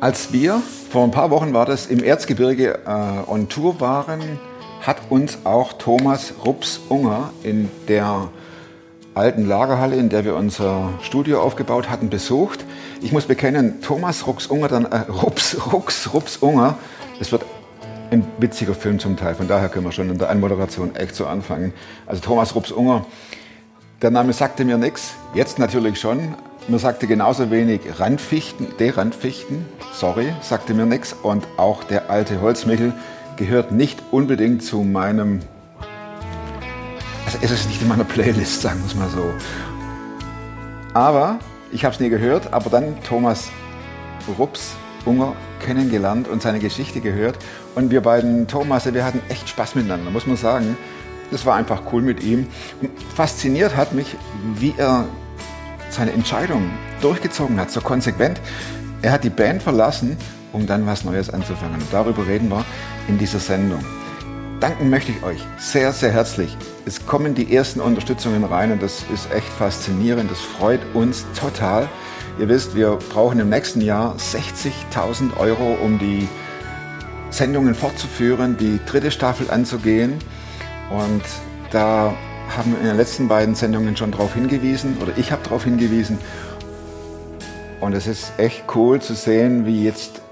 Als wir vor ein paar Wochen war das im Erzgebirge äh, on Tour waren, hat uns auch Thomas Rups-Unger in der alten Lagerhalle, in der wir unser Studio aufgebaut hatten, besucht. Ich muss bekennen, Thomas Rups-Unger, dann äh, Rups, Rups, Rups-Unger, es wird ein witziger Film zum Teil, von daher können wir schon in der Anmoderation echt so anfangen. Also Thomas Rups-Unger, der Name sagte mir nichts, jetzt natürlich schon, mir sagte genauso wenig Randfichten, der Randfichten, sorry, sagte mir nichts. Und auch der alte Holzmichel gehört nicht unbedingt zu meinem, also es ist nicht in meiner Playlist, sagen wir es mal so. Aber ich habe es nie gehört, aber dann Thomas Rups Unger kennengelernt und seine Geschichte gehört. Und wir beiden Thomas, wir hatten echt Spaß miteinander, muss man sagen. Das war einfach cool mit ihm. Und fasziniert hat mich, wie er seine Entscheidung durchgezogen hat, so konsequent. Er hat die Band verlassen, um dann was Neues anzufangen. Und darüber reden wir in dieser Sendung. Danken möchte ich euch sehr, sehr herzlich. Es kommen die ersten Unterstützungen rein und das ist echt faszinierend. Das freut uns total. Ihr wisst, wir brauchen im nächsten Jahr 60.000 Euro, um die Sendungen fortzuführen, die dritte Staffel anzugehen. Und da haben in den letzten beiden Sendungen schon darauf hingewiesen, oder ich habe darauf hingewiesen. Und es ist echt cool zu sehen, wie jetzt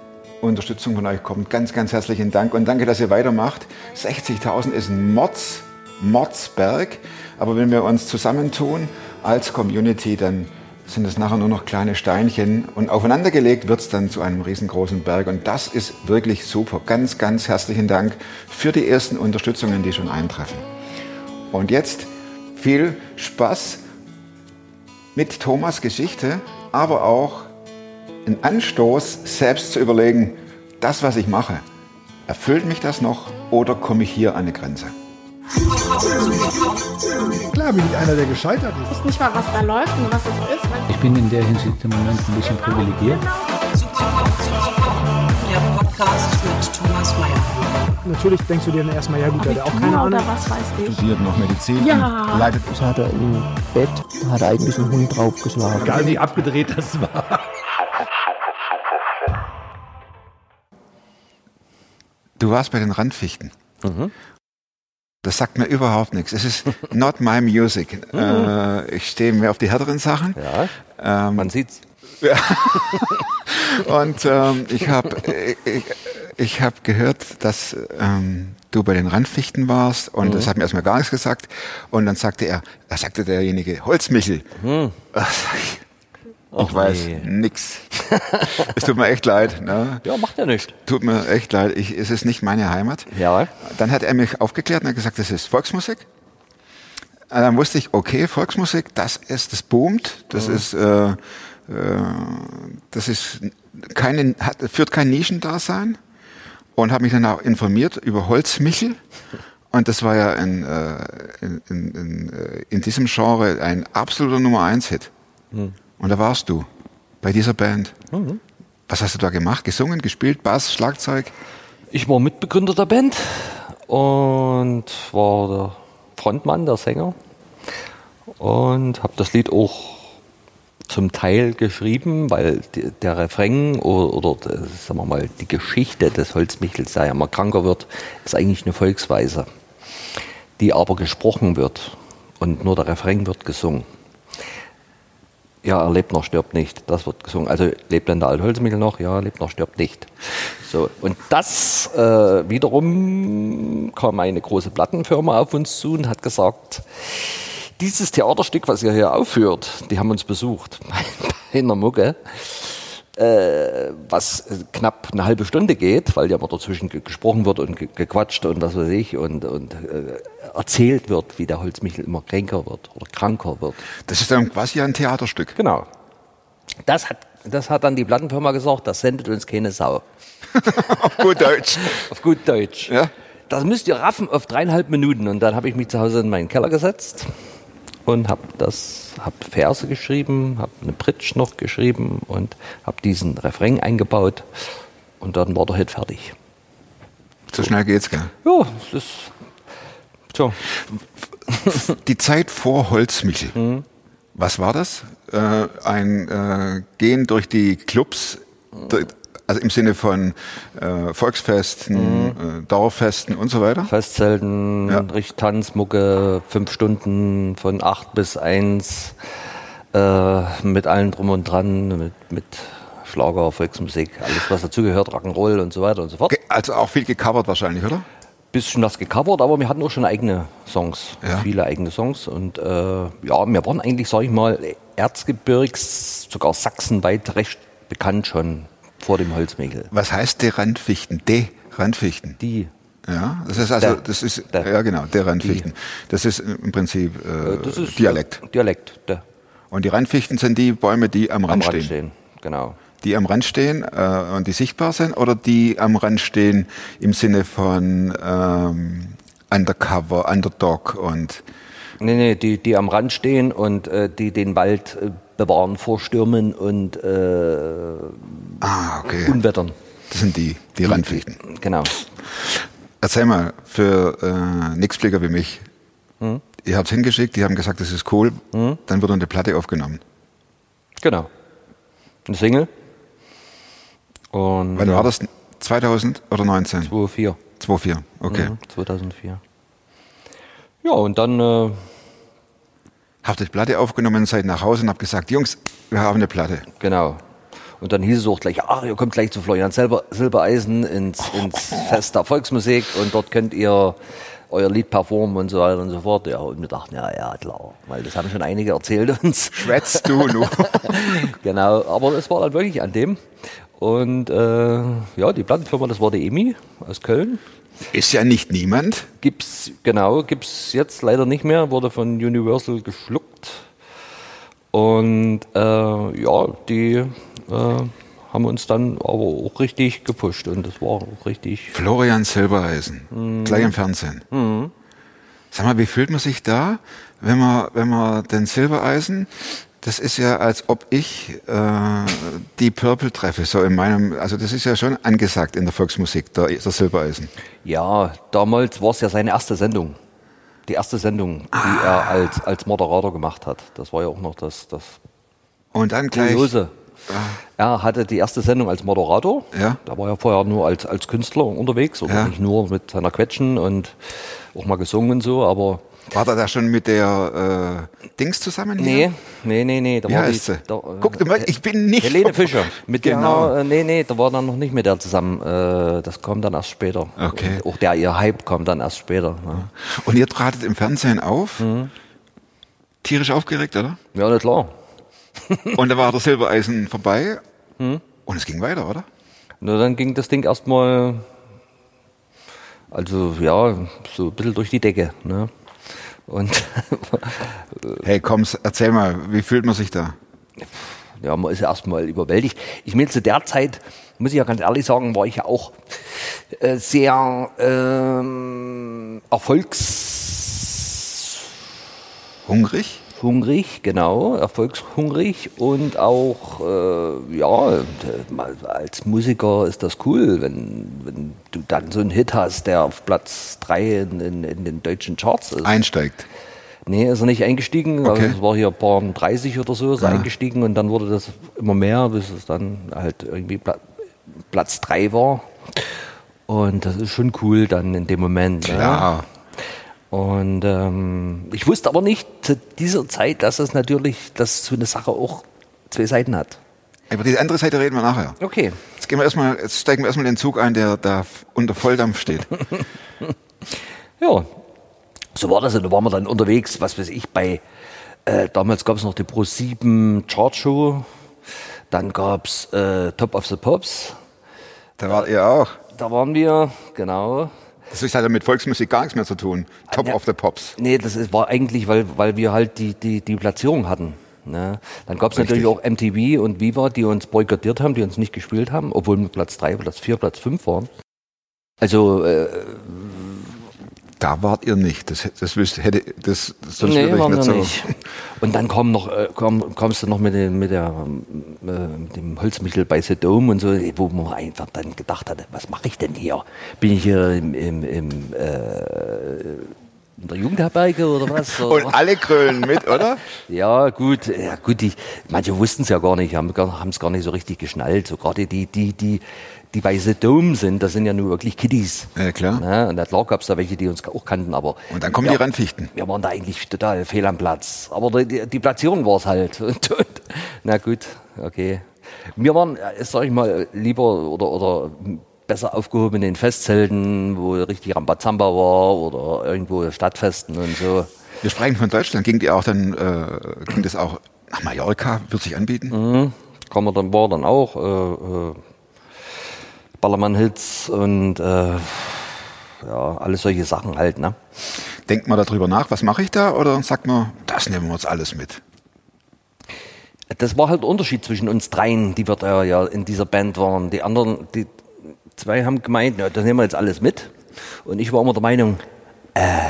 Unterstützung von euch kommt. Ganz, ganz herzlichen Dank und danke, dass ihr weitermacht. 60.000 ist ein Mords, Mordsberg, aber wenn wir uns zusammentun als Community, dann sind es nachher nur noch kleine Steinchen und aufeinandergelegt wird es dann zu einem riesengroßen Berg und das ist wirklich super. Ganz, ganz herzlichen Dank für die ersten Unterstützungen, die schon eintreffen. Und jetzt viel Spaß mit Thomas Geschichte, aber auch ein Anstoß, selbst zu überlegen, das, was ich mache, erfüllt mich das noch oder komme ich hier an eine Grenze? Klar bin ich einer, der gescheitert ist. Ich weiß nicht mal, was da läuft und was es ist. Ich bin in der Hinsicht im Moment ein bisschen privilegiert. Der Podcast mit Thomas Mayer. Natürlich denkst du dir dann erstmal, ja gut, der hat auch keine Ahnung. was weiß ich. Studiert noch Medizin Ja. und leitet Das hat er im Bett, hat er eigentlich einen Hund draufgeschlagen. Egal wie abgedreht das war. Du warst bei den Randfichten. Das sagt mir überhaupt nichts. Es ist not my music. Äh, ich stehe mehr auf die härteren Sachen. Ja, Ähm, man sieht's. und ähm, ich habe ich, ich hab gehört, dass ähm, du bei den Randfichten warst und das hat mir erstmal gar nichts gesagt. Und dann sagte er, da sagte derjenige, Holzmichel. Ach, sag ich, weiß nee. nix. es tut mir echt leid. Ne? Ja, macht ja nichts. Tut mir echt leid. Ich, es ist nicht meine Heimat. Ja. Dann hat er mich aufgeklärt und hat gesagt, das ist Volksmusik. Und dann wusste ich, okay, Volksmusik, das ist, das boomt, das ist, äh, äh, das ist keine, hat, führt kein Nischendasein und habe mich dann auch informiert über Holzmichel. Und das war ja in, äh, in, in, in, äh, in diesem Genre ein absoluter Nummer eins Hit. Und da warst du bei dieser Band. Was hast du da gemacht? Gesungen, gespielt, Bass, Schlagzeug? Ich war Mitbegründer der Band und war der Frontmann, der Sänger. Und habe das Lied auch zum Teil geschrieben, weil der Refrain oder, oder äh, sagen wir mal, die Geschichte des Holzmichels, der ja immer kranker wird, ist eigentlich eine Volksweise, die aber gesprochen wird und nur der Refrain wird gesungen. Ja, er lebt noch, stirbt nicht. Das wird gesungen. Also lebt denn der Altholzmichel noch? Ja, lebt noch, stirbt nicht. So, und das äh, wiederum kam eine große Plattenfirma auf uns zu und hat gesagt, dieses Theaterstück, was ihr hier aufführt, die haben uns besucht bei einer Mucke, äh, was äh, knapp eine halbe Stunde geht, weil ja immer dazwischen ge- gesprochen wird und ge gequatscht und was weiß ich und, und äh, erzählt wird, wie der Holzmichel immer kränker wird oder kranker wird. Das ist dann quasi ein Theaterstück. Genau. Das hat, das hat dann die Plattenfirma gesagt, das sendet uns keine Sau. Auf gut Deutsch. Auf gut Deutsch. Ja. Das müsst ihr raffen auf dreieinhalb Minuten. Und dann habe ich mich zu Hause in meinen Keller gesetzt und habe das, habe Verse geschrieben, habe eine Bridge noch geschrieben und habe diesen Refrain eingebaut. Und dann war der Hit fertig. So schnell geht's, gell? Ja, das ist so. Die Zeit vor Holzmichel. Was war das? Äh, ein äh, Gehen durch die Clubs, also im Sinne von äh, Volksfesten, Mhm. äh, Dorffesten und so weiter? Festzelten, Ja. richtig Tanzmucke, fünf Stunden von acht bis eins, äh, mit allem drum und dran, mit, mit Schlager, Volksmusik, alles was dazugehört, Rock'n'Roll und so weiter und so fort. Also auch viel gecovert wahrscheinlich, oder? Bisschen was gecovert, aber wir hatten auch schon eigene Songs, Ja. viele eigene Songs und äh, ja, wir waren eigentlich, sag ich mal, Erzgebirgs, sogar sachsenweit recht bekannt schon vor dem Holzmäkel. Was heißt der Randfichten? De Randfichten. Die, Ja, das ist also, das ist, Der. ja genau, der Randfichten. Das ist im Prinzip äh, das ist Dialekt. Äh, Dialekt, der, Und die Randfichten sind die Bäume, die am am Rand Rand stehen. stehen, genau. Die am Rand stehen äh, und die sichtbar sind oder die am Rand stehen im Sinne von ähm, Undercover, Underdog und Nee, nee, die, die am Rand stehen und äh, die den Wald äh, bewahren vor Stürmen und äh, ah, okay. Unwettern. Das sind die, die Randfichten. Genau. Erzähl mal, für äh, Nixblicker wie mich, Hm? ihr habt hingeschickt, die haben gesagt, das ist cool, dann wird eine Platte aufgenommen. Genau. Eine Single. Und Wann war das? 2000 oder 19? 2004. 2004, okay. Mhm, 2004. Ja, und dann, äh, Habt ihr Platte aufgenommen, seid nach Hause und habt gesagt, Jungs, wir haben eine Platte. genau. Und dann hieß es auch gleich, ach, ihr kommt gleich zu Florian Silber, Silbereisen ins, ins Fest der Volksmusik und dort könnt ihr euer Lied performen und so weiter und so fort. Ja, und wir dachten, ja, ja, klar, weil das haben schon einige erzählt uns. Schwätzt du nur. Genau, aber es war dann wirklich an dem. Und äh, ja, die Plattenfirma, das war die EMI aus Köln. Ist ja nicht niemand. Gibt's, genau, gibt's jetzt leider nicht mehr, wurde von Universal geschluckt. Und äh, ja, die äh, haben uns dann aber auch richtig gepusht und das war auch richtig. Florian Silbereisen, Mhm. gleich im Fernsehen. Sag mal, wie fühlt man sich da, wenn man, wenn man den Silbereisen, das ist ja, als ob ich äh, die Purple treffe, so in meinem, also das ist ja schon angesagt in der Volksmusik, der, der Silbereisen. Ja, damals war es ja seine erste Sendung. Die erste Sendung, die er als, als Moderator gemacht hat. Das war ja auch noch das, das Und dann gleich, Kuriose. Er hatte die erste Sendung als Moderator. Ja. Da war er vorher nur als, als Künstler unterwegs und Ja. nicht nur mit seiner Quetschen und auch mal gesungen und so, aber war er da schon mit der äh, Dings zusammen hier? nee, nee, nee, nee. Da Wie war heißt die, sie? Da, äh, Guck mal, ich bin nicht... Helene Fischer. Mit Genau. der, äh, nee, nee, da war dann noch nicht mit der zusammen. Äh, das kommt dann erst später. Okay. Und auch der, ihr Hype kommt dann erst später. Ja, Und ihr tratet im Fernsehen auf? Mhm. Tierisch aufgeregt, oder? ja na klar. Und da war der Silbereisen vorbei Mhm. und es ging weiter, oder? Na, dann ging das Ding erstmal, also ja, so ein bisschen durch die Decke. Ne? Und Hey, komm, erzähl mal, wie fühlt man sich da? ja, man ist erstmal überwältigt. Ich meine, zu der Zeit, muss ich ja ganz ehrlich sagen, war ich ja auch äh, sehr ähm, erfolgs Hungrig? Hungrig, genau, erfolgshungrig und auch, äh, ja, als Musiker ist das cool, wenn, wenn du dann so einen Hit hast, der auf Platz 3 in, in, in den deutschen Charts ist. Einsteigt. Nee, ist er nicht eingestiegen. Okay. Also es war hier ein paar 30 oder so, ist er eingestiegen und dann wurde das immer mehr, bis es dann halt irgendwie Pla Platz 3 war. Und das ist schon cool dann in dem Moment. Ne? Ja. Und ähm, ich wusste aber nicht zu dieser Zeit, dass es natürlich, dass so eine Sache auch zwei Seiten hat. Über die andere Seite reden wir nachher. Okay. Jetzt, gehen wir erstmal, jetzt steigen wir erstmal in den Zug ein, der da unter Volldampf steht. Ja, so war das. Und da waren wir dann unterwegs, was weiß ich, bei, äh, damals gab es noch die Pro 7 Chartshow, dann gab es äh, Top of the Pops, Da wart ihr auch. da waren wir, genau. Das ist- ja mit Volksmusik gar nichts mehr zu tun. Top Ja. of the Pops. Nee, das ist, war eigentlich, weil, weil wir halt die, die, die Platzierung hatten. Ne? Dann gab es natürlich auch MTV und Viva, die uns boykottiert haben, die uns nicht gespielt haben, obwohl wir Platz 3, Platz 4, Platz 5 waren. Also, äh, Da wart ihr nicht. Das, das wüsste, hätte, das, sonst nee, würde ich waren nicht wir so. nicht. Und dann komm noch, äh, komm, kommst du noch mit, dem, mit, der, äh, mit dem Holzmichel bei The Dome und so, wo man einfach dann gedacht hat, was mache ich denn hier? Bin ich hier im, im, im äh, in der Jugendherberge oder was? Und alle krölen mit, oder? Ja, gut, ja, gut, die, manche wussten es ja gar nicht, haben es gar nicht so richtig geschnallt. So gerade die, die, die, die bei The Dome sind, das sind ja nur wirklich Kiddies. Ja, klar. Ne? Und klar gab es da welche, die uns auch kannten, aber. Und dann kommen ja, die Randfichten. Wir waren da eigentlich total fehl am Platz. Aber die, die Platzierung war es halt. Und, und, na gut, okay. Wir waren, äh, sag ich mal, lieber oder, oder besser aufgehoben in den Festzelten, wo richtig Rambazamba war oder irgendwo Stadtfesten und so. Wir sprechen von Deutschland. Ging die auch dann, äh, ging das auch nach Mallorca? Wird sich anbieten? Mhm. Kann man dann, war dann auch, äh, äh, Ballermann-Hits und, äh, ja, alles solche Sachen halt, ne? Denkt man darüber nach, was mache ich da? Oder sagt man, das nehmen wir uns alles mit? Das war halt der Unterschied zwischen uns dreien, die wir da ja in dieser Band waren. Die anderen, die zwei haben gemeint, ja, das nehmen wir jetzt alles mit. Und ich war immer der Meinung, äh,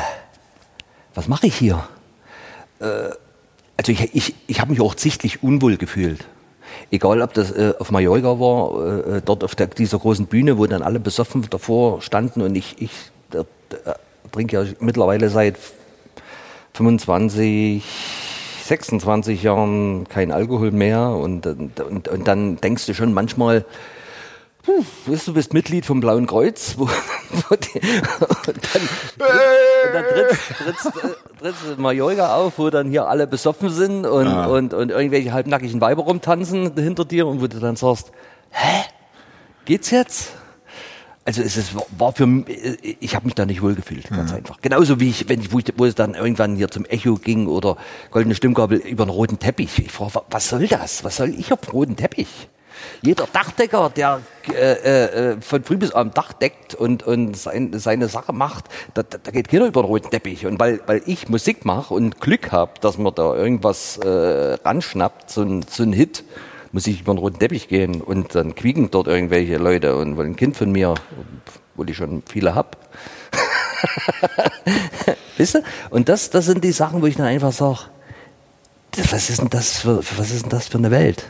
was mache ich hier? Äh, also ich, ich, ich habe mich auch sichtlich unwohl gefühlt. Egal, ob das äh, auf Mallorca war, äh, dort auf der, dieser großen Bühne, wo dann alle besoffen davor standen und ich, ich der, der, trinke ja mittlerweile seit 25, 26 Jahren kein Alkohol mehr und, und, und, dann denkst du schon manchmal, Puh, du bist Mitglied vom Blauen Kreuz, wo, und dann, und dann trittst, trittst, trittst Mallorca auf, wo dann hier alle besoffen sind und, Ah. und, und irgendwelche halbnackigen Weiber rumtanzen hinter dir und wo du dann sagst, hä, geht's jetzt? Also es ist, war für mich, ich habe mich da nicht wohlgefühlt, ganz einfach. Genauso wie ich, wenn ich, wo, ich, wo es dann irgendwann hier zum Echo ging oder Goldene Stimmgabel über einen roten Teppich. Ich frage, was soll das? Was soll ich auf roten Teppich? Jeder Dachdecker, der äh, äh, von früh bis abend Dach deckt und, und sein, seine Sache macht, da, da geht keiner über den roten Teppich. Und weil, weil ich Musik mache und Glück habe, dass man da irgendwas äh, ranschnappt, so ein, so ein Hit, muss ich über den roten Teppich gehen und dann quieken dort irgendwelche Leute und wollen ein Kind von mir, obwohl ich schon viele hab. Wisst ihr? Und das, das sind die Sachen, wo ich dann einfach sage, was ist denn das für, was ist denn das für eine Welt?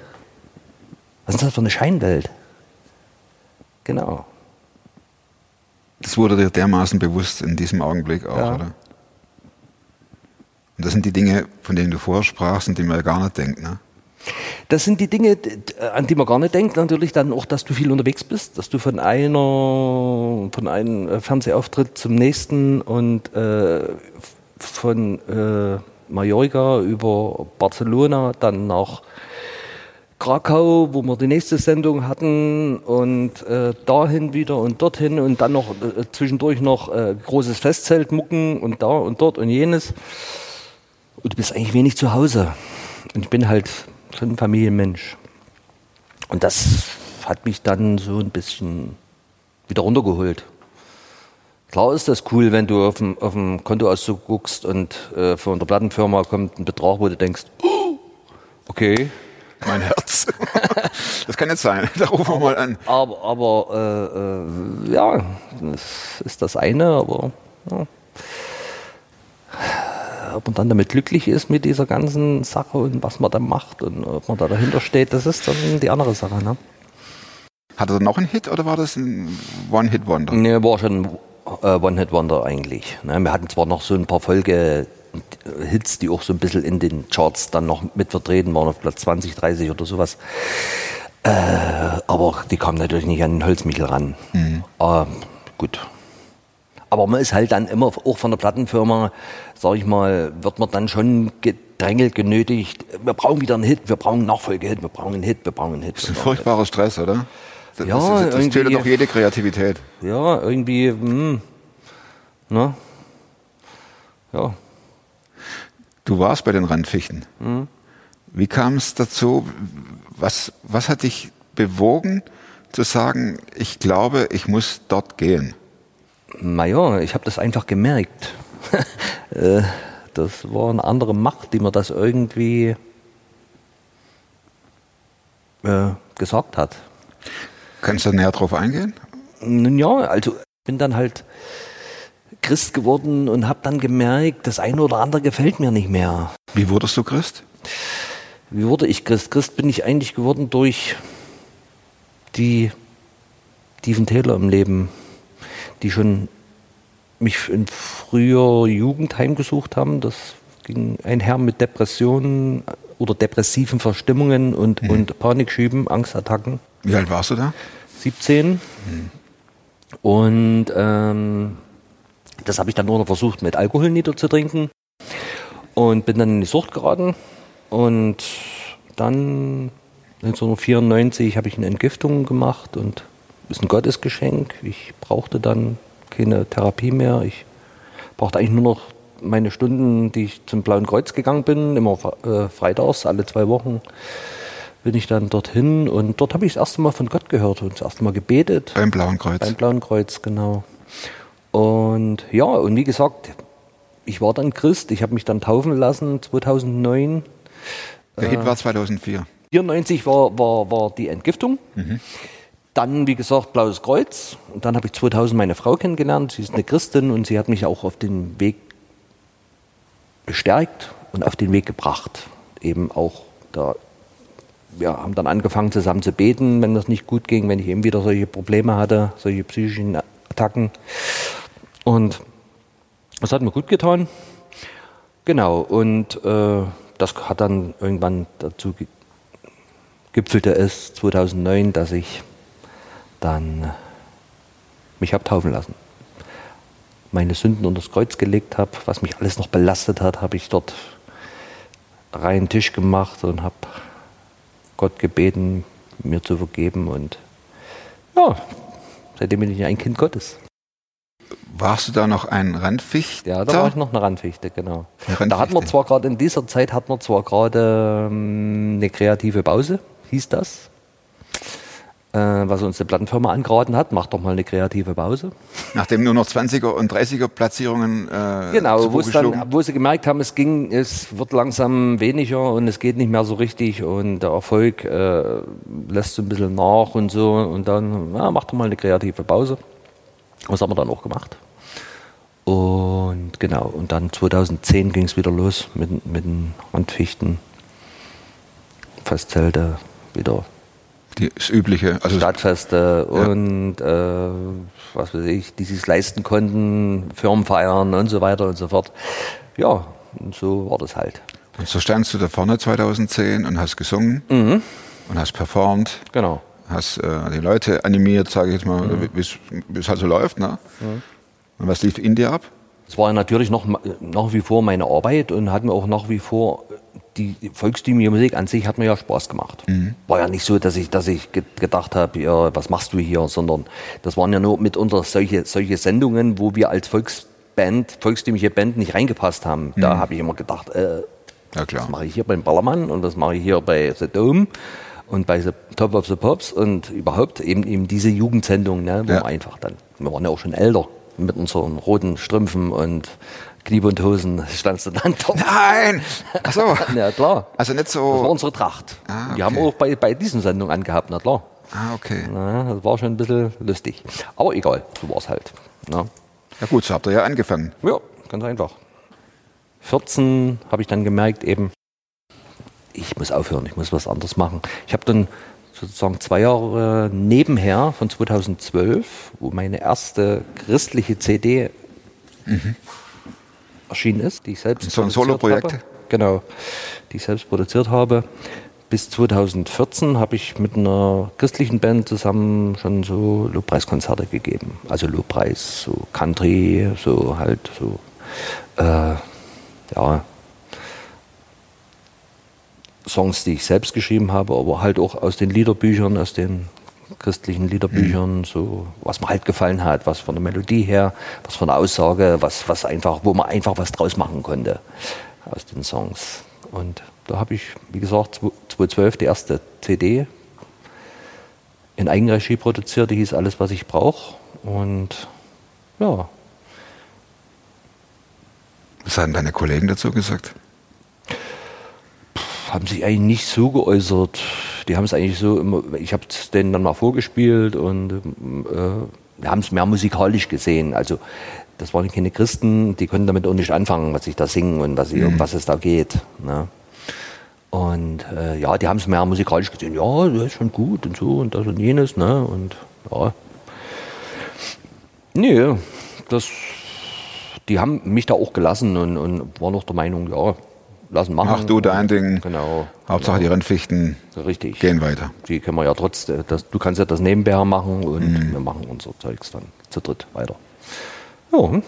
Was ist das für eine Scheinwelt? Genau. Das wurde dir dermaßen bewusst in diesem Augenblick auch, Ja. oder? Und das sind die Dinge, von denen du vorher sprachst und die man ja gar nicht denkt, ne? Das sind die Dinge, an die man gar nicht denkt. Natürlich dann auch, dass du viel unterwegs bist, dass du von einer, von einem äh, Fernsehauftritt zum nächsten und äh, von äh, Mallorca über Barcelona dann nach Krakau, wo wir die nächste Sendung hatten und äh, dahin wieder und dorthin und dann noch äh, zwischendurch noch äh, großes Festzelt mucken und da und dort und jenes. Und du bist eigentlich wenig zu Hause. Und ich bin halt schon ein Familienmensch. Und das hat mich dann so ein bisschen wieder runtergeholt. Klar ist das cool, wenn du auf dem, auf dem Kontoauszug guckst und äh, von der Plattenfirma kommt ein Betrag, wo du denkst, oh, okay, Mein Herz. das kann jetzt sein. Da rufen wir mal an. aber, aber äh, äh, ja, das ist das eine, aber ja. ob man dann damit glücklich ist mit dieser ganzen Sache und was man da macht und ob man da dahinter steht, das ist dann die andere Sache. Ne? Hat er noch einen Hit oder war das ein One-Hit-Wonder? Ne, war schon äh, One-Hit-Wonder eigentlich. Ne? Wir hatten zwar noch so ein paar Folge-Hits, die auch so ein bisschen in den Charts dann noch mit vertreten waren, auf Platz 20, 30 oder sowas. Äh, aber die kamen natürlich nicht an den Holzmichel ran. Aber gut. Aber man ist halt dann immer auch von der Plattenfirma, sag ich mal, wird man dann schon gedrängelt, genötigt. Wir brauchen wieder einen Hit, wir brauchen einen Nachfolgehit, wir brauchen einen Hit, wir brauchen einen Hit. Das ist ein furchtbarer Stress, oder? Das, Ja, das, das irgendwie- tötet doch jede Kreativität. Ja, irgendwie, hm, ne? Ja. Du warst bei den Randfichten. Wie kam es dazu? Was, was hat dich bewogen zu sagen, ich glaube, ich muss dort gehen? Naja, ich habe das einfach gemerkt. Äh, das war eine andere Macht, die mir das irgendwie äh, gesagt hat. Kannst du näher drauf eingehen? Nun ja, also ich bin dann halt Christ geworden und habe dann gemerkt, das eine oder andere gefällt mir nicht mehr. Wie wurdest du Christ? Wie wurde ich Christ? Christ bin ich eigentlich geworden durch die tiefen Täler im Leben, die schon mich in früher Jugend heimgesucht haben. Das ging einher mit Depressionen oder depressiven Verstimmungen und, und Panikschüben, Angstattacken. Wie alt warst du da? 17. Und ähm, das habe ich dann nur noch versucht, mit Alkohol niederzutrinken. Und bin dann in die Sucht geraten. Und dann 1994 habe ich eine Entgiftung gemacht und ist ein Gottesgeschenk. Ich brauchte dann keine Therapie mehr. Ich brauchte eigentlich nur noch meine Stunden, die ich zum Blauen Kreuz gegangen bin, immer äh, freitags, alle zwei Wochen bin ich dann dorthin und dort habe ich das erste Mal von Gott gehört und das erste Mal gebetet. Beim Blauen Kreuz. Beim Blauen Kreuz, genau. Und ja, und wie gesagt, ich war dann Christ, ich habe mich dann taufen lassen 2009. Der Äh. Hit war 2004. 94 war, war, war die Entgiftung. Dann, wie gesagt, Blaues Kreuz. Und dann habe ich 2000 meine Frau kennengelernt. Sie ist eine Christin und sie hat mich auch auf den Weg bestärkt und auf den Weg gebracht. Eben auch da. Wir haben dann angefangen zusammen zu beten, wenn das nicht gut ging, wenn ich eben wieder solche Probleme hatte, solche psychischen Attacken. Und das hat mir gut getan. Genau, und äh, das hat dann irgendwann dazu ge gipfelte es 2009, dass ich dann mich habe taufen lassen. Meine Sünden unter das Kreuz gelegt habe, was mich alles noch belastet hat, habe ich dort reinen Tisch gemacht und habe Gott gebeten, mir zu vergeben und ja, seitdem bin ich ein Kind Gottes. Warst du da noch ein Randfichter? Ja, da war ich noch eine Randfichte, genau. Eine Da hat man Randfichte. zwar gerade in dieser Zeit hat man zwar gerade ähm, eine kreative Pause, hieß das. Äh, was uns eine Plattenfirma angeraten hat, mach doch mal eine kreative Pause. Nachdem nur noch 20er und 30er Platzierungen äh, Genau, wo, dann, wo sie gemerkt haben, es ging, es wird langsam weniger und es geht nicht mehr so richtig und der Erfolg äh, lässt so ein bisschen nach und so und dann, ja, mach doch mal eine kreative Pause. Das haben wir dann auch gemacht. Und genau, und dann 2010 ging es wieder los mit, mit den Randfichten, Festzelte, wieder Die, das Übliche. Also Stadtfeste und äh, was weiß ich, die sich leisten konnten, Firmenfeiern und so weiter und so fort. Ja, und so war das halt. Und so standst du da vorne 2010 und hast gesungen Mhm. und hast performt, Genau. Hast äh, die Leute animiert, sage ich jetzt mal, Mhm. wie es- halt so läuft. Ne? Und was lief in dir ab? Es war natürlich noch, nach wie vor meine Arbeit und hat mir auch nach wie vor die volkstümliche Musik an sich hat mir ja Spaß gemacht. War ja nicht so, dass ich, dass ich ge- gedacht habe, ja, was machst du hier, sondern das waren ja nur mitunter solche, solche Sendungen, wo wir als Volksband, volkstümliche Band nicht reingepasst haben. Da habe ich immer gedacht, äh, Ja was mache ich hier beim Ballermann und was mache ich hier bei The Dome und bei The Top of the Pops und überhaupt eben, eben diese Jugendsendung, ne, wo Ja. wir einfach dann, wir waren ja auch schon älter, mit unseren roten Strümpfen und Kniebundhosen standst du dann dort. Nein! Ach so. Ja, klar. Also nicht Das war so. unsere Tracht. Ah, Die haben okay. auch bei, bei diesen Sendungen angehabt, na klar. Ah, okay. Na, das war schon ein bisschen lustig. Aber egal, so war es halt. Na. Ja gut, so habt ihr ja angefangen. Ja, ganz einfach. 14 habe ich dann gemerkt, eben, ich muss aufhören, ich muss was anderes machen. Ich habe dann sozusagen zwei Jahre nebenher von 2012, wo meine erste christliche CD erschienen ist, die ich selbst So ein produziert Soloprojekt? habe. Genau, die ich selbst produziert habe. Bis 2014 habe ich mit einer christlichen Band zusammen schon so Lobpreiskonzerte gegeben. Also Lobpreis, so Country, so halt so, äh, ja, Songs, die ich selbst geschrieben habe, aber halt auch aus den Liederbüchern, aus den christlichen Liederbüchern, so was mir halt gefallen hat, was von der Melodie her, was von der Aussage, was, was einfach, wo man einfach was draus machen konnte aus den Songs. Und da habe ich, wie gesagt, 2012 die erste CD in Eigenregie produziert, die hieß Alles, was ich brauche. Und ja, Was haben deine Kollegen dazu gesagt? Haben sich eigentlich nicht so geäußert. Die haben es eigentlich so immer, ich habe es denen dann mal vorgespielt und äh, wir haben es mehr musikalisch gesehen. Also das waren keine Christen, die konnten damit auch nicht anfangen, was ich da singe und was, ich, um was es da geht. Ne? Und äh, ja, die haben es mehr musikalisch gesehen. Ja, das ist schon gut und so und das und jenes. Ne? Und ja. Nee, das die haben mich da auch gelassen und, und waren auch der Meinung, ja, lassen machen. Mach du dein Ding. Genau. Hauptsache die Rennfichten Richtig. gehen weiter. Die können wir ja trotzdem, das, du kannst ja das nebenbei machen und Mhm. wir machen unser Zeugs dann zu dritt weiter. Ja, Und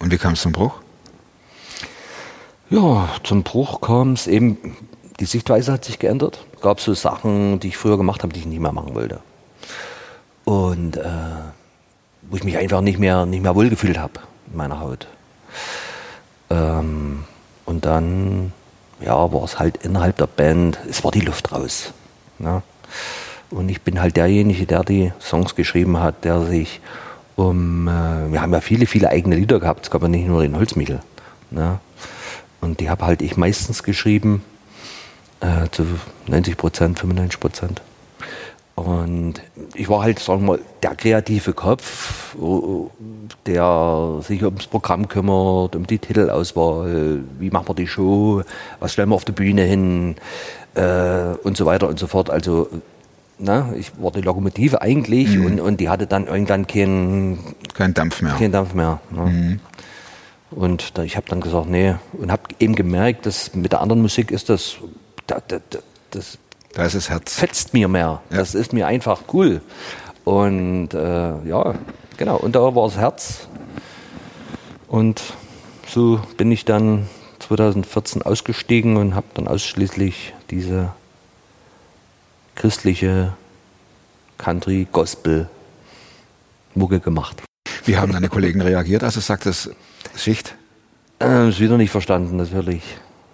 wie kam es zum Bruch? ja zum Bruch kam es eben, die Sichtweise hat sich geändert. Gab so Sachen, die ich früher gemacht habe, die ich nie mehr machen wollte. Und äh, wo ich mich einfach nicht mehr, nicht mehr wohlgefühlt habe in meiner Haut. Ähm, und dann ja, war es halt innerhalb der Band, es war die Luft raus. Ne? Und ich bin halt derjenige, der die Songs geschrieben hat, der sich um, äh, wir haben ja viele, viele eigene Lieder gehabt, es gab ja nicht nur den Holzmichel. Ne? Und die habe halt ich meistens geschrieben, äh, zu 90 Prozent, 95 Prozent. Und ich war halt, sagen wir mal, der kreative Kopf, der sich ums Programm kümmert, um die Titelauswahl, wie machen wir die Show, was stellen wir auf die Bühne hin äh, und so weiter und so fort. Also, na, ich war die Lokomotive eigentlich und, und die hatte dann irgendwann keinen Kein Dampf mehr. keinen Dampf mehr. Ne? Und da, ich habe dann gesagt, nee, und habe eben gemerkt, dass mit der anderen Musik ist das, da, da, da, das Da ist das Herz. fetzt mir mehr. Ja. Das ist mir einfach cool. Und äh, ja, genau. Und da war das Herz. Und so bin ich dann 2014 ausgestiegen und habe dann ausschließlich diese christliche Country Gospel Mucke gemacht. Wie haben deine Kollegen reagiert, als du sagtest, Schicht? Äh, ist wieder nicht verstanden, natürlich.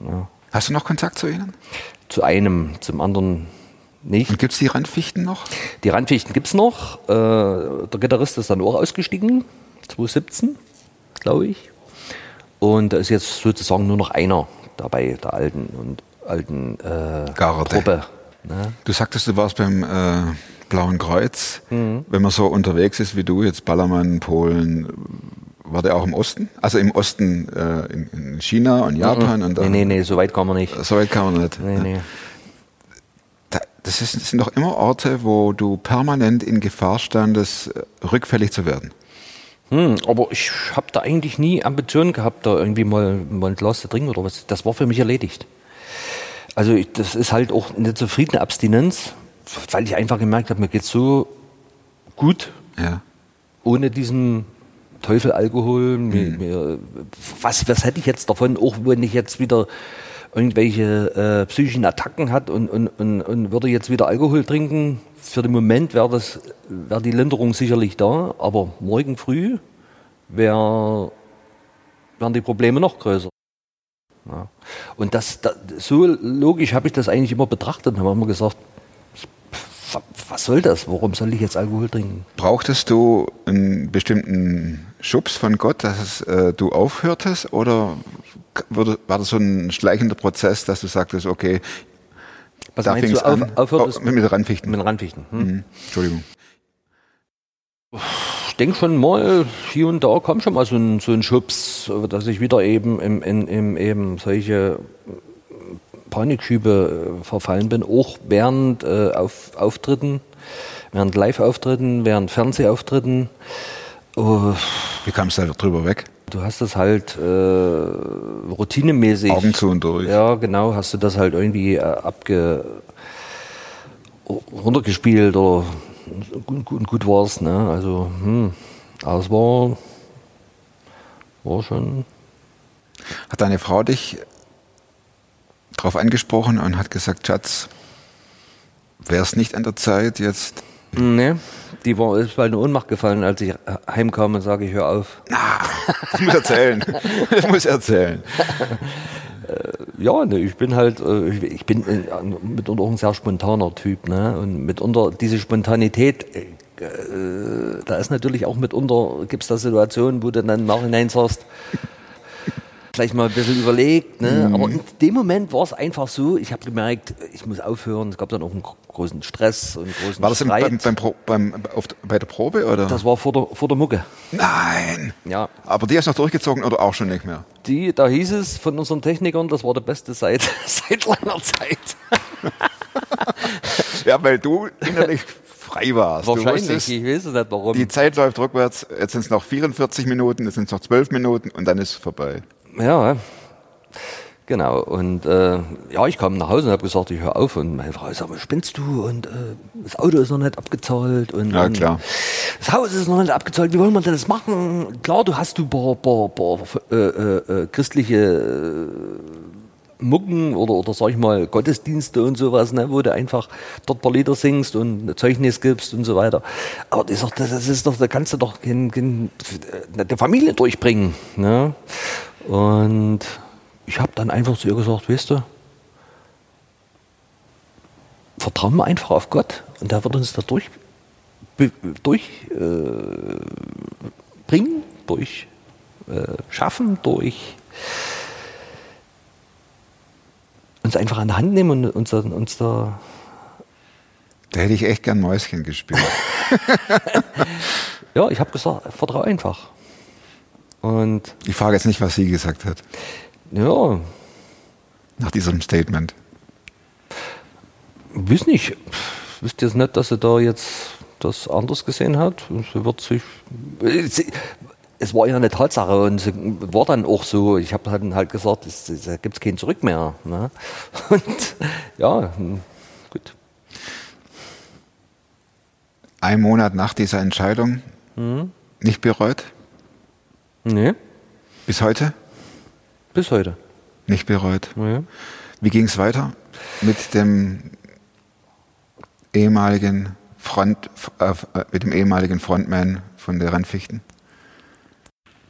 Ja. Hast du noch Kontakt zu ihnen? Zu einem, zum anderen nicht. Und gibt es die Randfichten noch? Die Randfichten gibt es noch. Äh, der Gitarrist ist dann auch ausgestiegen, 2017, glaube ich. Und da ist jetzt sozusagen nur noch einer dabei, der alten und alten äh, Garde. Truppe. Ne? Du sagtest, du warst beim äh, Blauen Kreuz. Mhm. Wenn man so unterwegs ist wie du, jetzt Ballermann, Polen, war der auch im Osten? Also im Osten äh, in, in China und Japan und Mhm. Nee, nee, nee, so weit kommen wir nicht. So weit kann man nicht. Nee, nee. Da, das, ist, das sind doch immer Orte, wo du permanent in Gefahr standest, äh, rückfällig zu werden. Hm, aber ich habe da eigentlich nie Ambitionen gehabt, da irgendwie mal, mal ein Glas zu trinken oder was. Das war für mich erledigt. Also ich, das ist halt auch eine zufriedene Abstinenz, weil ich einfach gemerkt habe, mir geht's so gut Ja. ohne diesen Teufel Alkohol. Mir, mir, was, was hätte ich jetzt davon, auch wenn ich jetzt wieder irgendwelche äh, psychischen Attacken hat und, und, und, und würde jetzt wieder Alkohol trinken? Für den Moment wäre das wäre die Linderung sicherlich da, aber morgen früh wär, wären die Probleme noch größer. Ja. Und das, da, so logisch habe ich das eigentlich immer betrachtet und habe immer gesagt, was soll das? Warum soll ich jetzt Alkohol trinken? Brauchtest du einen bestimmten Schubs von Gott, dass es, äh, du aufhörtest? Oder war das so ein schleichender Prozess, dass du sagtest, okay, Was da fing du, es an? auf, aufhört Oh, es mit, mit Randfichten. mit den Randfichten? Hm? Mhm. Entschuldigung. Ich denke schon mal, hier und da kommt schon mal so ein, so ein Schubs, dass ich wieder eben im, in, im eben solche Panikschübe äh, verfallen bin, auch während äh, auf, Auftritten, während Live-Auftritten, während Fernsehauftritten. Oh, Wie kamst du da drüber weg? du hast das halt äh, routinemäßig. Augen zu und durch. Ja, genau, hast du das halt irgendwie äh, abge runtergespielt oder gut, gut, gut war's, ne? Also, hm, aber es war, war schon. Hat deine Frau dich darauf angesprochen und hat gesagt, Schatz, wäre es nicht an der Zeit, jetzt Ne, die war ist bald in Ohnmacht gefallen, als ich heimkam und sage, ich hör auf. Das muss erzählen. Das muss erzählen. Ja, ne, ich bin halt, äh, ich- ich bin äh, mitunter auch ein sehr spontaner Typ, ne? Und mitunter diese Spontanität, äh, äh, da ist natürlich auch mitunter, gibt es da Situationen, wo du dann im Nachhinein sagst, vielleicht mal ein bisschen überlegt, ne? Mhm. Aber in dem Moment war es einfach so, ich habe gemerkt, ich muss aufhören. Es gab dann auch einen gro- großen Stress und einen großen War das Streit. beim, beim, Pro- beim, auf, bei der Probe? Oder? das war vor der, vor der Mucke. Nein! Ja. Aber die hast du noch durchgezogen oder auch schon nicht mehr? Die, da hieß es von unseren Technikern, das war der beste seit, seit langer Zeit. Ja, weil du innerlich frei warst. Wahrscheinlich, wusstest, ich weiß es nicht warum. die Zeit läuft rückwärts, jetzt sind es noch 44 Minuten, jetzt sind es noch 12 Minuten und dann ist es vorbei. Ja, genau. Und äh, ja, ich kam nach Hause und habe gesagt, ich höre auf. Und meine Frau sagt, was spinnst du? Und äh, das Auto ist noch nicht abgezahlt. Und, Ja, klar. Das Haus ist noch nicht abgezahlt. Wie wollen wir denn das machen? Klar, du hast du paar, paar, paar äh, äh, äh, christliche äh, Mucken oder, oder sag ich mal Gottesdienste und sowas, ne, wo du einfach dort ein paar Lieder singst und ein Zeugnis gibst und so weiter. Aber das ist doch, das ist doch, da kannst du doch kein, kein, der Familie durchbringen. Ne? Und ich habe dann einfach zu ihr gesagt, weißt du, vertrauen wir einfach auf Gott und der wird uns da durch, be- durch äh, bringen, durch äh, schaffen, durch uns einfach an der Hand nehmen und uns, da- uns da Da hätte ich echt gern Mäuschen gespielt. ja, ich habe gesagt, vertraue einfach. Und Ich frage jetzt nicht, was sie gesagt hat ja, nach diesem Statement. weiß nicht, wisst ihr es nicht, dass sie da jetzt das anders gesehen hat? Sie wird sich. Sie, es war ja eine Tatsache und sie war dann auch so. Ich habe dann halt gesagt, es, es, da gibt es kein Zurück mehr. Ne? Und ja, hm, gut. Ein Monat nach dieser Entscheidung nicht bereut? Nee, Bis heute? bis heute. Nicht bereut. Nee. Wie ging es weiter mit dem ehemaligen Front, äh, mit dem ehemaligen Frontman von der Randfichten?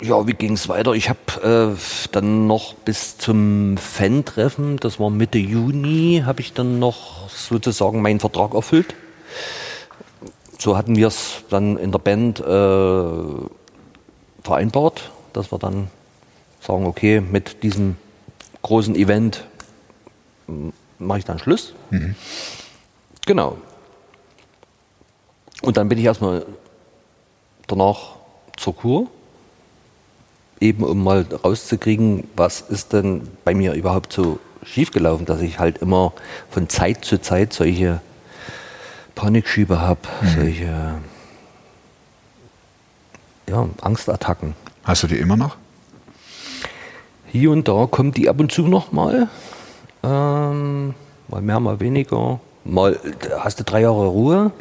Ja, wie ging es weiter? Ich habe äh, dann noch bis zum Fan-Treffen, das war Mitte Juni, habe ich dann noch sozusagen meinen Vertrag erfüllt. So hatten wir es dann in der Band äh, vereinbart, dass wir dann sagen, okay, mit diesem großen Event mache ich dann Schluss. Genau. Und dann bin ich erstmal danach zur Kur eben um mal rauszukriegen, was ist denn bei mir überhaupt so schiefgelaufen, dass ich halt immer von Zeit zu Zeit solche Panikschübe habe, solche ja, Angstattacken. Hast du die immer noch? Hier und da kommt die ab und zu noch mal. Ähm, mal mehr, mal weniger. Mal hast du drei Jahre Ruhe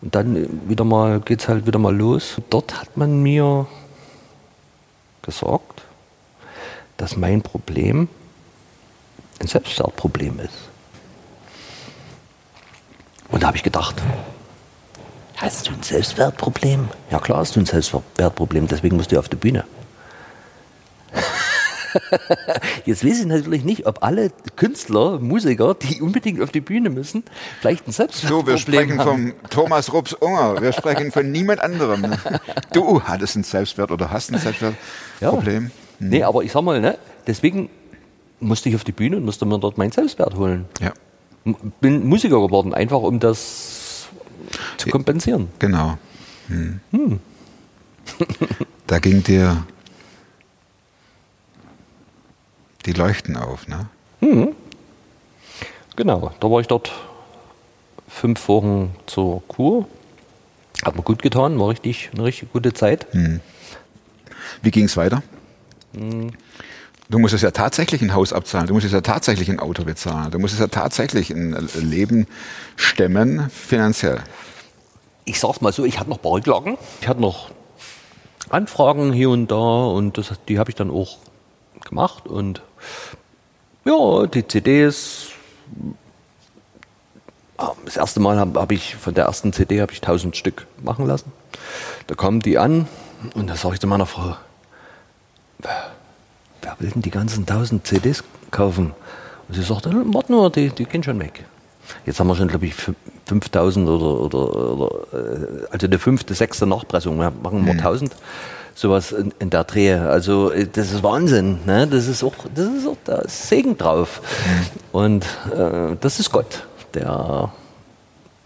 und dann wieder mal geht's halt wieder mal los. Dort hat man mir gesagt, dass mein Problem ein Selbstwertproblem ist. Und da habe ich gedacht, hast du ein Selbstwertproblem? Ja klar hast du ein Selbstwertproblem, deswegen musst du auf die Bühne. Jetzt weiß ich natürlich nicht, ob alle Künstler, Musiker, die unbedingt auf die Bühne müssen, vielleicht ein So, wir Selbstwertproblem sprechen haben. vom Thomas Rups Unger. Wir sprechen von niemand anderem. Du hattest ein Selbstwert oder hast ein Selbstwertproblem. Nee, aber ich sag mal, ne, deswegen musste ich auf die Bühne und musste mir dort meinen Selbstwert holen. Ja, Bin Musiker geworden, einfach um das zu kompensieren. genau. Hm. Da ging dir die Leuchten auf, ne? Genau, da war ich dort fünf Wochen zur Kur. Hat mir gut getan, war richtig, eine richtig gute Zeit. Wie ging es weiter? Du musstest ja tatsächlich ein Haus abzahlen, du musstest ja tatsächlich ein Auto bezahlen, du musstest ja tatsächlich ein Leben stemmen, finanziell. Ich sag's mal so, ich hatte noch ein paar Rücklagen. Ich hatte noch Anfragen hier und da und das, die habe ich dann auch gemacht und ja, die CDs. ah, Das erste Mal habe hab ich von der ersten CD habe ich 1000 Stück machen lassen. Da kamen die an und da sage ich zu meiner Frau, wer, will denn die ganzen 1000 CDs kaufen? Und sie sagte, warte nur, die, die gehen schon weg. Jetzt haben wir schon, glaube ich, fü- 5000 oder, oder, oder äh, also eine fünfte, sechste Nachpressung. Wir machen wir 1000. Sowas in, in der Drehe. Also äh, das ist Wahnsinn. Ne? Das ist auch, das ist auch da ist Segen drauf. Und äh, das ist Gott, der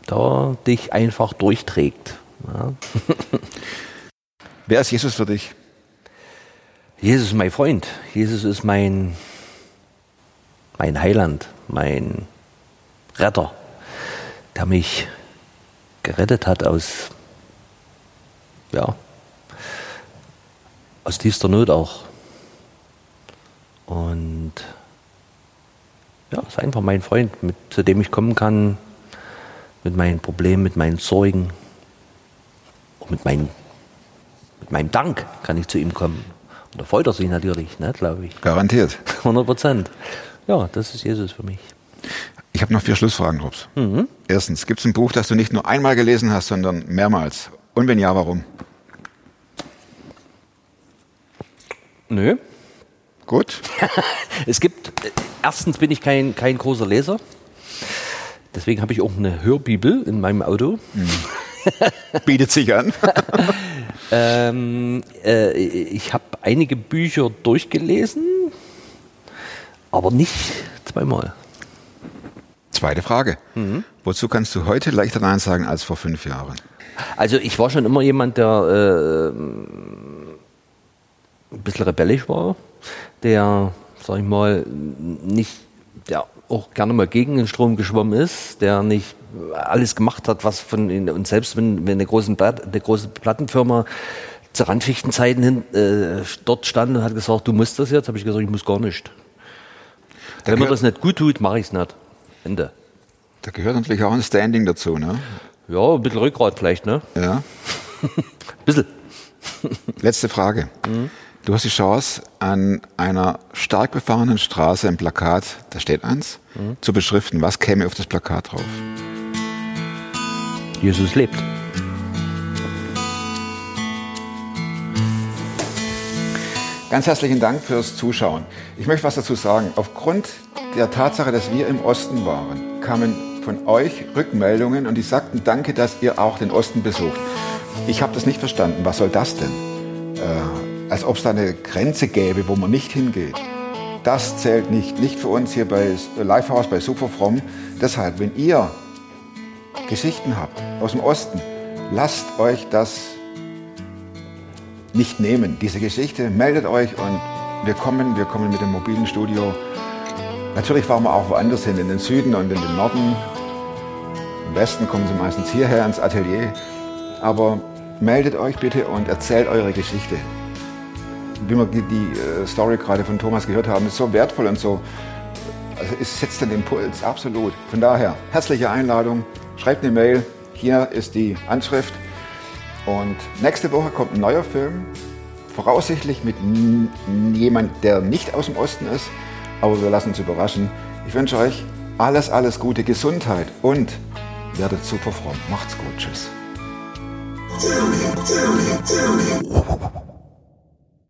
da dich einfach durchträgt. Ja? Wer ist Jesus für dich? Jesus ist mein Freund. Jesus ist mein, mein Heiland, mein Retter, der mich gerettet hat aus, ja, aus tiefster Not auch. Und ja, ist einfach mein Freund, mit, zu dem ich kommen kann, mit meinen Problemen, mit meinen Sorgen, auch mit, meinen, mit meinem Dank kann ich zu ihm kommen. Da freut er sich natürlich, ne, glaube ich. Garantiert. 100 Prozent. Ja, das ist Jesus für mich. Ich habe noch vier Schlussfragen, Rups. Erstens, gibt es ein Buch, das du nicht nur einmal gelesen hast, sondern mehrmals? Und wenn ja, warum? Nö. Gut. Es gibt, erstens bin ich kein, kein großer Leser. Deswegen habe ich auch eine Hörbibel in meinem Auto. Bietet sich an. Ähm, äh, ich habe einige Bücher durchgelesen, aber nicht zweimal. Zweite Frage. Wozu kannst du heute leichter Nein sagen als vor fünf Jahren? Also ich war schon immer jemand, der äh, ein bisschen rebellisch war, der, sag ich mal, nicht, der auch gerne mal gegen den Strom geschwommen ist, der nicht alles gemacht hat, was von ihn, und selbst wenn, wenn eine, große, Platt- eine große Plattenfirma zu Randfichtenzeiten hin, äh, dort stand und hat gesagt, du musst das jetzt, habe ich gesagt, ich muss gar nicht. Wenn mir das nicht gut tut, mache ich es nicht. Ende. Da gehört natürlich auch ein Standing dazu, ne? Ja, ein bisschen Rückgrat vielleicht, ne? Ja. Ein bisschen. Letzte Frage. Du hast die Chance, an einer stark befahrenen Straße ein Plakat, da steht eins, zu beschriften. Was käme auf das Plakat drauf? Jesus lebt. Ganz herzlichen Dank fürs Zuschauen. Ich möchte was dazu sagen. Aufgrund der Tatsache, dass wir im Osten waren, kamen von euch Rückmeldungen und die sagten, danke, dass ihr auch den Osten besucht. Ich habe das nicht verstanden. Was soll das denn? Äh, als ob es da eine Grenze gäbe, wo man nicht hingeht. Das zählt nicht. Nicht für uns hier bei Lifehouse, bei Superfromm. Deshalb, wenn ihr Geschichten habt aus dem Osten, lasst euch das nicht nehmen. Diese Geschichte, meldet euch und wir kommen, wir kommen mit dem mobilen Studio. Natürlich fahren wir auch woanders hin, in den Süden und in den Norden. Im Westen kommen sie meistens hierher ins Atelier. Aber meldet euch bitte und erzählt eure Geschichte. Wie wir die äh, Story gerade von Thomas gehört haben, ist so wertvoll und so. Also es setzt den Impuls, absolut. Von daher, herzliche Einladung. Schreibt eine Mail. Hier ist die Anschrift. Und nächste Woche kommt ein neuer Film, voraussichtlich mit jemand, der nicht aus dem Osten ist, aber wir lassen uns überraschen. Ich wünsche euch alles, alles Gute, Gesundheit und werdet super fromm. Macht's gut, tschüss.